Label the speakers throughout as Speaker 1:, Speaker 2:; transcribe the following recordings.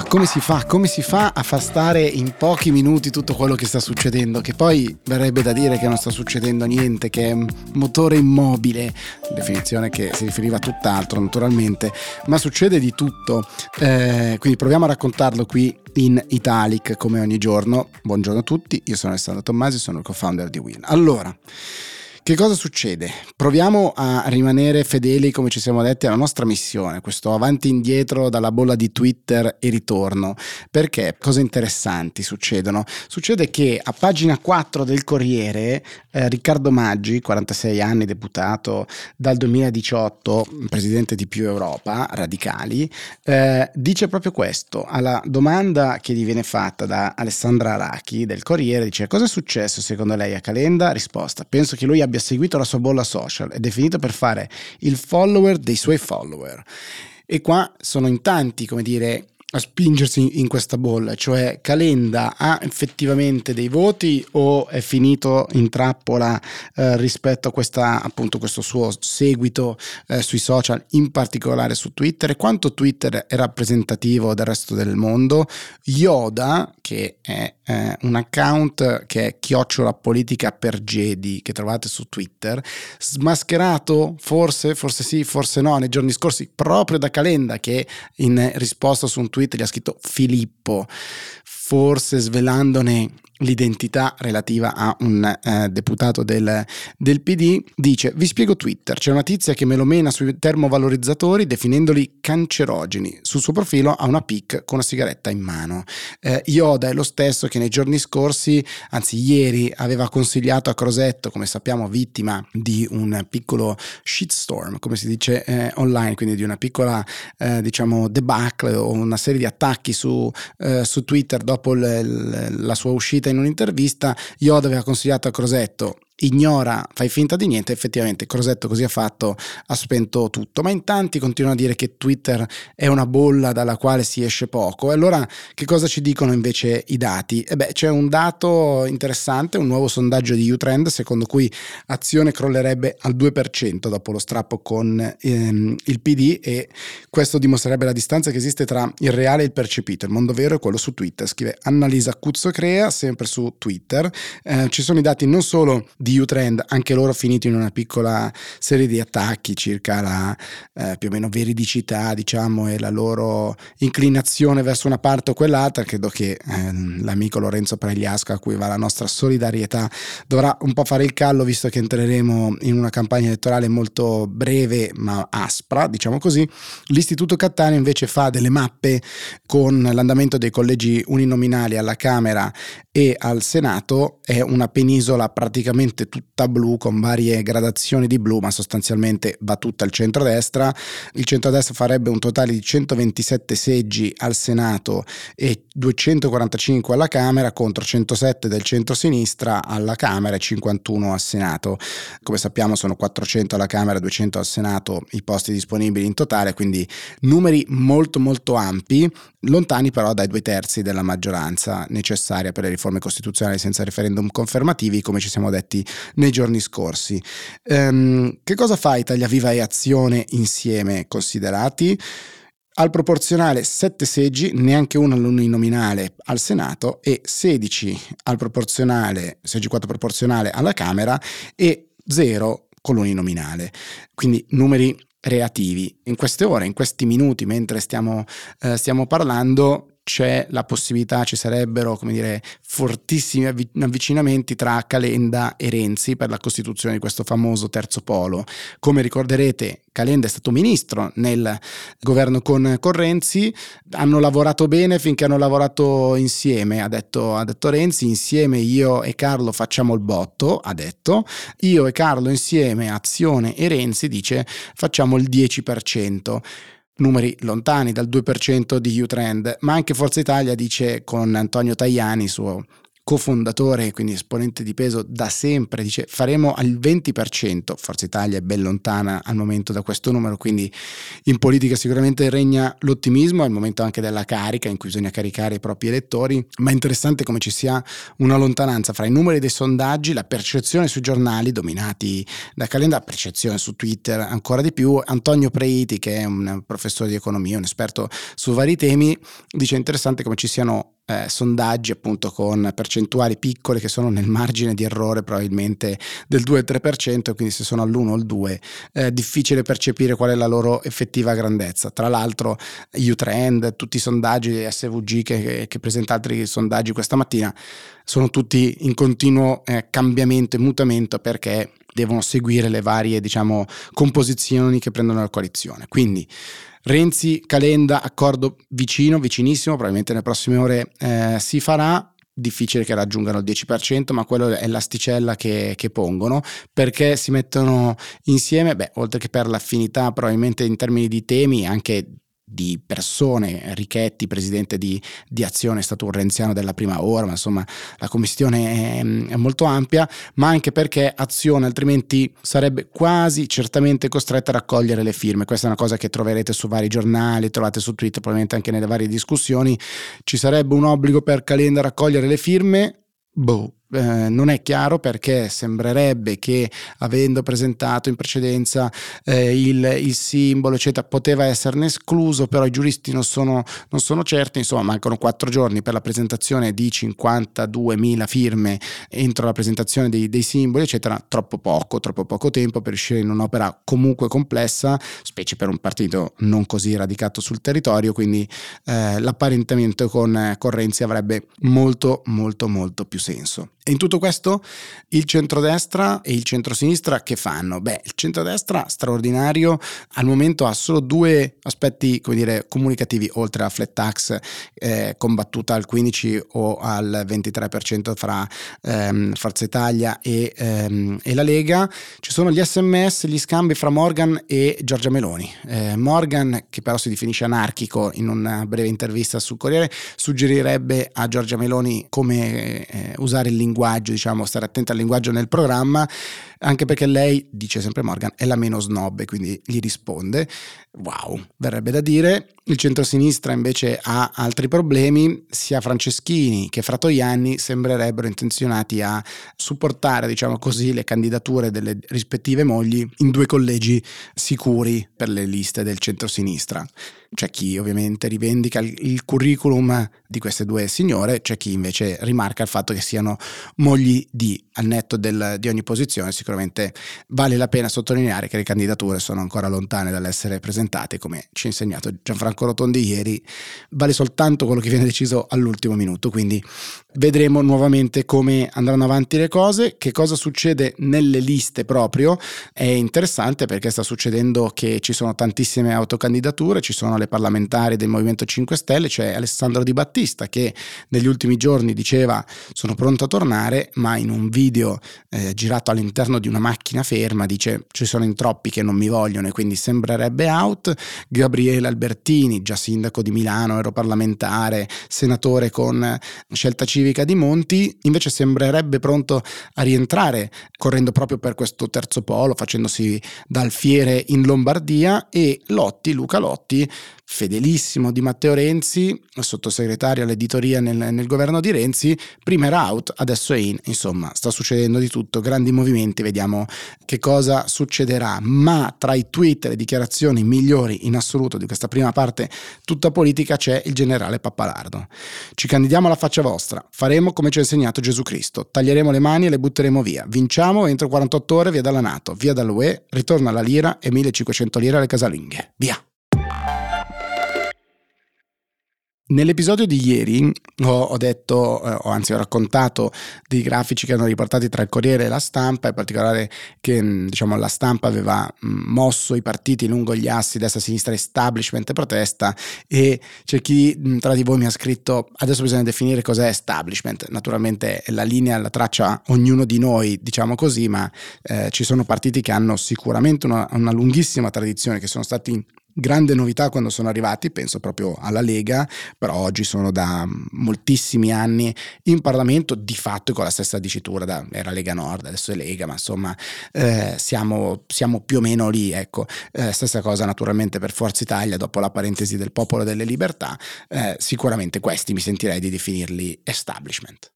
Speaker 1: Ma come si fa? Come si fa a far stare in pochi minuti tutto quello che sta succedendo? Che poi verrebbe da dire che non sta succedendo niente, che è un motore immobile, definizione che si riferiva a tutt'altro naturalmente, ma succede di tutto. Eh, quindi proviamo a raccontarlo qui in Italic come ogni giorno. Buongiorno a tutti, io sono Alessandro Tommasi, sono il co-founder di Win. Allora, che cosa succede? Proviamo a rimanere fedeli, come ci siamo detti, alla nostra missione, questo avanti e indietro dalla bolla di Twitter e ritorno. Perché cose interessanti succedono? Succede che a pagina 4 del Corriere, eh, Riccardo Maggi, 46 anni, deputato dal 2018, presidente di Più Europa, radicali, eh, dice proprio questo. Alla domanda che gli viene fatta da Alessandra Arachi del Corriere, dice cosa è successo secondo lei a Calenda? Risposta, penso che lui abbia abbia seguito la sua bolla social ed è finito per fare il follower dei suoi follower. E qua sono in tanti, come dire, a spingersi in questa bolla, cioè Calenda ha effettivamente dei voti o è finito in trappola eh, rispetto a questa, appunto, questo suo seguito eh, sui social, in particolare su Twitter, quanto Twitter è rappresentativo del resto del mondo. Yoda, che è eh, un account che è chiocciola politica per Jedi, che trovate su Twitter, smascherato forse, forse sì, forse no, nei giorni scorsi, proprio da Calenda, che in risposta su un tweet tweet gli ha scritto Filippo, forse svelandone l'identità relativa a un eh, deputato del, del, PD, dice vi spiego Twitter, c'è una tizia che me lo mena sui termovalorizzatori definendoli cancerogeni, sul suo profilo ha una pic con una sigaretta in mano. Eh, Yoda è lo stesso che nei giorni scorsi, anzi ieri, aveva consigliato a Crosetto, come sappiamo vittima di un piccolo shitstorm, come si dice eh, online, quindi di una piccola eh, diciamo debacle o una serie di attacchi su, eh, su Twitter dopo l- l- la sua uscita in un'intervista, Yoda aveva consigliato a Crosetto ignora, fai finta di niente, effettivamente Crosetto così ha fatto, ha spento tutto, ma in tanti continuano a dire che Twitter è una bolla dalla quale si esce poco. E allora che cosa ci dicono invece i dati? E beh, c'è un dato interessante, un nuovo sondaggio di Utrend secondo cui azione crollerebbe al 2% dopo lo strappo con ehm, il PD e questo dimostrerebbe la distanza che esiste tra il reale e il percepito, il mondo vero e quello su Twitter. Scrive Annalisa Cuzzo Crea, sempre su Twitter. Eh, ci sono i dati non solo di di Utrend, anche loro finiti in una piccola serie di attacchi circa la eh, più o meno veridicità, diciamo, e la loro inclinazione verso una parte o quell'altra. Credo che eh, l'amico Lorenzo Pregliasco, a cui va la nostra solidarietà, dovrà un po' fare il callo, visto che entreremo in una campagna elettorale molto breve ma aspra, diciamo così. L'Istituto Cattaneo invece fa delle mappe con l'andamento dei collegi uninominali alla Camera e al Senato, è una penisola praticamente praticamente tutta blu con varie gradazioni di blu, ma sostanzialmente va tutta al centrodestra. Il centrodestra farebbe un totale di 127 seggi al Senato e 245 alla Camera contro 107 del centro-sinistra alla Camera e 51 al Senato. Come sappiamo sono 400 alla Camera e 200 al Senato i posti disponibili in totale, quindi numeri molto molto ampi, lontani però dai due terzi della maggioranza necessaria per le riforme costituzionali senza referendum confermativi, come ci siamo detti nei giorni scorsi. Um, che cosa fa Italia Viva e Azione insieme considerati? Al proporzionale 7 seggi, neanche uno all'uninominale al Senato e 16 al proporzionale, seggi 4 proporzionale alla Camera e 0 con l'uninominale. Quindi numeri reativi. In queste ore, in questi minuti, mentre stiamo, eh, stiamo parlando, c'è la possibilità, ci sarebbero, come dire, fortissimi avvicinamenti tra Calenda e Renzi per la costituzione di questo famoso terzo polo. Come ricorderete, Calenda è stato ministro nel governo con, con Renzi, hanno lavorato bene finché hanno lavorato insieme, ha detto, ha detto Renzi, insieme io e Carlo facciamo il botto, ha detto, io e Carlo insieme, Azione e Renzi, dice, facciamo il 10% numeri lontani dal 2% di U-Trend, ma anche Forza Italia dice con Antonio Tajani, suo cofondatore, quindi esponente di peso da sempre, dice faremo al 20%, Forza Italia è ben lontana al momento da questo numero, quindi in politica sicuramente regna l'ottimismo, è il momento anche della carica in cui bisogna caricare i propri elettori, ma è interessante come ci sia una lontananza fra i numeri dei sondaggi, la percezione sui giornali dominati da Calenda, percezione su Twitter ancora di più, Antonio Preiti che è un professore di economia, un esperto su vari temi, dice interessante come ci siano eh, sondaggi appunto con percentuali piccole che sono nel margine di errore probabilmente del 2-3%, quindi se sono all'1 o al 2 è difficile percepire qual è la loro effettiva grandezza. Tra l'altro U-Trend, tutti i sondaggi SVG che, che presenta altri sondaggi questa mattina sono tutti in continuo eh, cambiamento e mutamento perché devono seguire le varie diciamo composizioni che prendono la coalizione. Quindi Renzi, Calenda, accordo vicino, vicinissimo, probabilmente nelle prossime ore eh, si farà. Difficile che raggiungano il 10%, ma quello è l'asticella che, che pongono perché si mettono insieme, beh, oltre che per l'affinità, probabilmente in termini di temi, anche di persone, Richetti, presidente di, di, Azione, è stato un renziano della prima ora, ma insomma la commissione è, è, molto ampia, ma anche perché Azione altrimenti sarebbe quasi certamente costretta a raccogliere le firme. Questa è una cosa che troverete su vari giornali, trovate su Twitter, probabilmente anche nelle varie discussioni. Ci sarebbe un obbligo per Calenda a raccogliere le firme? Boh, eh, non è chiaro perché sembrerebbe che avendo presentato in precedenza eh, il, il, simbolo eccetera poteva esserne escluso però i giuristi non sono, non sono certi. Insomma mancano quattro giorni per la presentazione di 52.000 firme entro la presentazione dei, dei simboli eccetera. Troppo poco troppo poco tempo per riuscire in un'opera comunque complessa specie per un partito non così radicato sul territorio. Quindi eh, l'apparentamento con, con Renzi avrebbe molto molto molto più senso e in tutto questo il centrodestra e il centrosinistra che fanno? Beh, il centrodestra straordinario al momento ha solo due aspetti, come dire, comunicativi, oltre alla flat tax eh, combattuta al 15 o al 23% fra ehm, Forza Italia e, ehm, e, la Lega. Ci sono gli sms, gli scambi fra Morgan e Giorgia Meloni. Eh, Morgan, che però si definisce anarchico in una breve intervista sul Corriere, suggerirebbe a Giorgia Meloni come eh, usare il linguaggio linguaggio, diciamo, stare attenta al linguaggio nel programma, anche perché lei, dice sempre Morgan, è la meno snob e quindi gli risponde. Wow, verrebbe da dire. Il centrosinistra invece ha altri problemi, sia Franceschini che Fratoianni sembrerebbero intenzionati a supportare, diciamo così, le candidature delle rispettive mogli in due collegi sicuri per le liste del centrosinistra. C'è chi ovviamente rivendica il curriculum di queste due signore, c'è chi invece rimarca il fatto che siano mogli di, al netto del, di ogni posizione, sicuramente vale la pena sottolineare che le candidature sono ancora lontane dall'essere presentate, come ci ha insegnato Gianfranco Rotondi ieri, vale soltanto quello che viene deciso all'ultimo minuto, quindi vedremo nuovamente come andranno avanti le cose, che cosa succede nelle liste proprio, è interessante perché sta succedendo che ci sono tantissime autocandidature, ci sono le parlamentari del Movimento 5 Stelle, c'è Alessandro Di Battista che negli ultimi giorni diceva sono pronto a tornare, ma in un video eh, girato all'interno di una macchina ferma dice ci sono in troppi che non mi vogliono e quindi sembrerebbe out. Gabriele Albertini, già sindaco di Milano, europarlamentare, senatore con scelta civica di Monti, invece sembrerebbe pronto a rientrare correndo proprio per questo terzo polo, facendosi da alfiere in Lombardia e Lotti, Luca Lotti, fedelissimo di Matteo Renzi, sottosegretario all'editoria nel, nel, governo di Renzi, prima era out, adesso è in, insomma sta succedendo di tutto, grandi movimenti, vediamo che cosa succederà, ma tra i tweet e le dichiarazioni migliori in assoluto di questa prima parte tutta politica c'è il generale Pappalardo. Ci candidiamo alla faccia vostra, faremo come ci ha insegnato Gesù Cristo, taglieremo le mani e le butteremo via, vinciamo entro 48 ore via dalla Nato, via dall'UE, ritorna la lira e 1500 lire alle casalinghe, via! Nell'episodio di ieri ho, detto, eh, o anzi ho raccontato dei grafici che hanno riportati tra il Corriere e la stampa, in particolare che mm, diciamo, la stampa aveva mm, mosso i partiti lungo gli assi destra, sinistra, establishment e protesta e c'è chi mm, tra di voi mi ha scritto adesso bisogna definire cos'è establishment, naturalmente la linea la traccia ognuno di noi, diciamo così, ma eh, ci sono partiti che hanno sicuramente una, una lunghissima tradizione, che sono stati grande novità quando sono arrivati, penso proprio alla Lega, però oggi sono da moltissimi anni in Parlamento, di fatto con la stessa dicitura, da, era Lega Nord, adesso è Lega, ma insomma eh, siamo, siamo, più o meno lì, ecco. Eh, stessa cosa naturalmente per Forza Italia, dopo la parentesi del popolo delle libertà, eh, sicuramente questi mi sentirei di definirli establishment.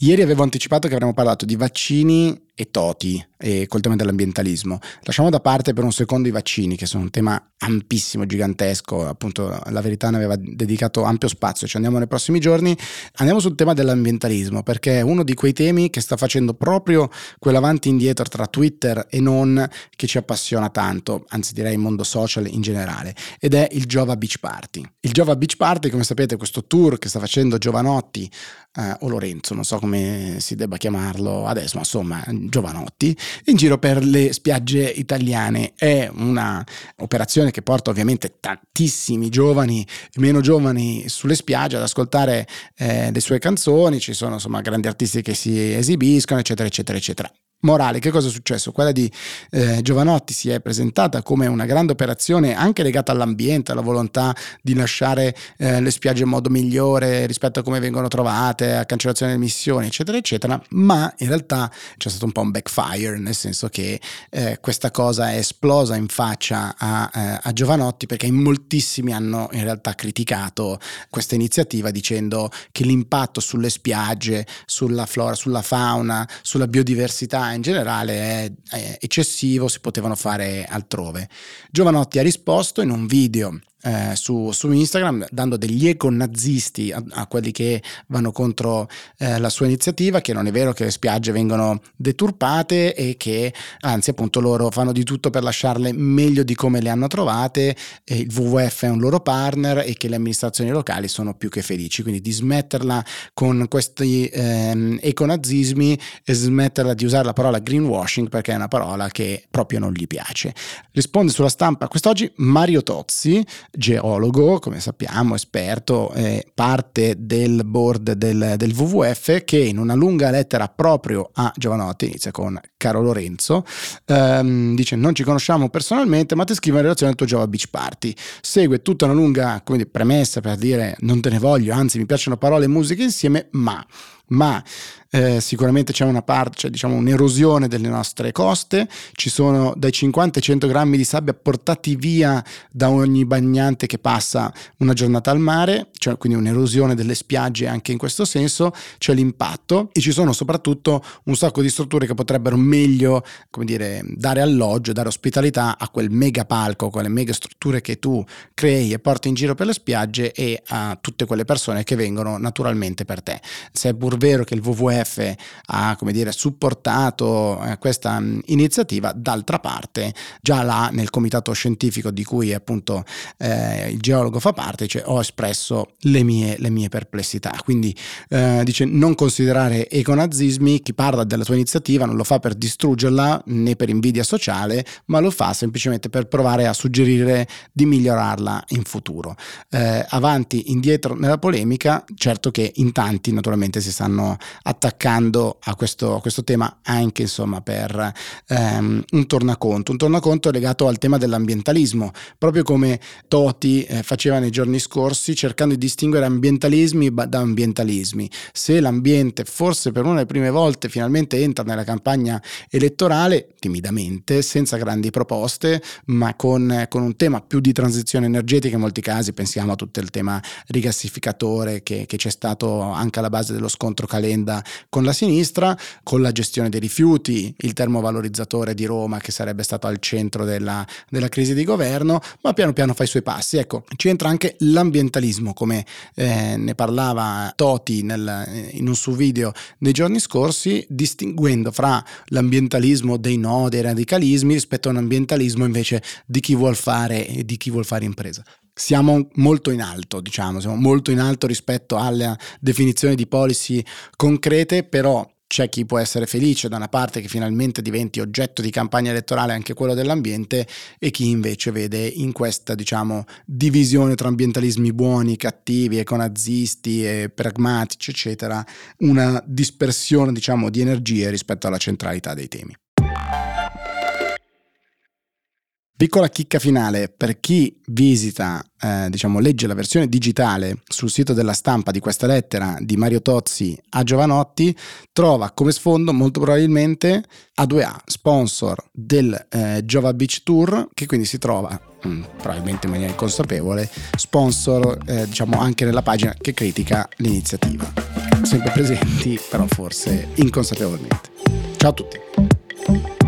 Speaker 1: Ieri avevo anticipato che avremmo parlato di vaccini e Toti e col tema dell'ambientalismo. Lasciamo da parte per un secondo i vaccini, che sono un tema ampissimo, gigantesco, appunto la verità ne aveva dedicato ampio spazio, ci andiamo nei prossimi giorni. Andiamo sul tema dell'ambientalismo, perché è uno di quei temi che sta facendo proprio quell'avanti e indietro tra Twitter e non che ci appassiona tanto, anzi direi il mondo social in generale, ed è il Jova Beach Party. Il Jova Beach Party, come sapete, questo tour che sta facendo Giovanotti eh, o Lorenzo, non so come si debba chiamarlo adesso, ma insomma Giovanotti, in giro per le spiagge italiane. È una operazione che porta ovviamente tantissimi giovani e meno giovani sulle spiagge ad ascoltare eh, le sue canzoni, ci sono insomma grandi artisti che si esibiscono, eccetera, eccetera, eccetera morale. Che cosa è successo? Quella di eh, Giovanotti si è presentata come una grande operazione anche legata all'ambiente, alla volontà di lasciare eh, le spiagge in modo migliore rispetto a come vengono trovate, a cancellazione delle emissioni, eccetera, eccetera. Ma in realtà c'è stato un po' un backfire, nel senso che eh, questa cosa è esplosa in faccia a, eh, a Giovanotti perché in moltissimi hanno in realtà criticato questa iniziativa dicendo che l'impatto sulle spiagge, sulla flora, sulla fauna, sulla biodiversità in generale è, è eccessivo, si potevano fare altrove. Giovanotti ha risposto in un video eh, su, su, Instagram dando degli eco nazisti a, a quelli che vanno contro eh, la sua iniziativa, che non è vero che le spiagge vengono deturpate e che anzi appunto loro fanno di tutto per lasciarle meglio di come le hanno trovate, il WWF è un loro partner e che le amministrazioni locali sono più che felici, quindi di smetterla con questi ehm, econazismi e smetterla di usare la parola greenwashing perché è una parola che proprio non gli piace. Risponde sulla stampa quest'oggi Mario Tozzi, geologo, come sappiamo, esperto, eh, parte del board del, del, WWF, che in una lunga lettera proprio a Giovanotti, inizia con caro Lorenzo, ehm, dice non ci conosciamo personalmente, ma ti scrivo in relazione al tuo Java Beach Party. Segue tutta una lunga dire, premessa per dire non te ne voglio, anzi mi piacciono parole e musica insieme, ma ma eh, sicuramente c'è una parte, cioè, diciamo un'erosione delle nostre coste, ci sono dai 50 ai 100 grammi di sabbia portati via da ogni bagnante che passa una giornata al mare, cioè quindi un'erosione delle spiagge anche in questo senso, c'è l'impatto e ci sono soprattutto un sacco di strutture che potrebbero meglio, come dire, dare alloggio, dare ospitalità a quel mega palco, quelle mega strutture che tu crei e porti in giro per le spiagge e a tutte quelle persone che vengono naturalmente per te. Se è pur vero che il WWF ha come dire, supportato eh, questa mh, iniziativa, d'altra parte già là nel comitato scientifico di cui appunto eh, il geologo fa parte, cioè, ho espresso le mie, le mie perplessità. Quindi eh, dice non considerare econazismi, chi parla della tua iniziativa non lo fa per distruggerla né per invidia sociale, ma lo fa semplicemente per provare a suggerire di migliorarla in futuro. Eh, avanti, indietro nella polemica, certo che in tanti naturalmente si stanno stanno attaccando a questo, a questo tema anche insomma per ehm, un tornaconto, un tornaconto legato al tema dell'ambientalismo, proprio come Toti eh, faceva nei giorni scorsi cercando di distinguere ambientalismi da ambientalismi. Se l'ambiente forse per una delle prime volte finalmente entra nella campagna elettorale, timidamente, senza grandi proposte, ma con, con un tema più di transizione energetica in molti casi, pensiamo a tutto il tema rigassificatore che, che c'è stato anche alla base dello scontro Calenda con la sinistra, con la gestione dei rifiuti, il termovalorizzatore di Roma che sarebbe stato al centro della, della crisi di governo, ma piano piano fa i suoi passi. Ecco, ci entra anche l'ambientalismo, come eh, ne parlava Toti nel, in un suo video nei giorni scorsi, distinguendo fra l'ambientalismo dei no, dei radicalismi rispetto a un ambientalismo invece di chi vuol fare di chi vuol fare impresa siamo molto in alto, diciamo, siamo molto in alto rispetto alla definizione di policy concrete, però c'è chi può essere felice da una parte che finalmente diventi oggetto di campagna elettorale anche quello dell'ambiente e chi invece vede in questa diciamo divisione tra ambientalismi buoni, cattivi, econazisti e pragmatici eccetera una dispersione diciamo di energie rispetto alla centralità dei temi. Piccola chicca finale per chi visita, eh, diciamo, legge la versione digitale sul sito della stampa di questa lettera di Mario Tozzi a Giovanotti, trova come sfondo molto probabilmente A2A, sponsor del eh, Jova Beach Tour, che quindi si trova mm, probabilmente in maniera inconsapevole, sponsor eh, diciamo anche nella pagina che critica l'iniziativa. Sempre presenti, però forse inconsapevolmente. Ciao a tutti.